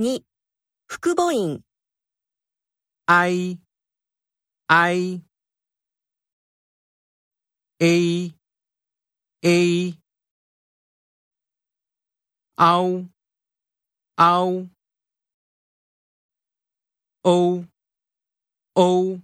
2、副母音、I, I, A, A, ow, ow, O, O,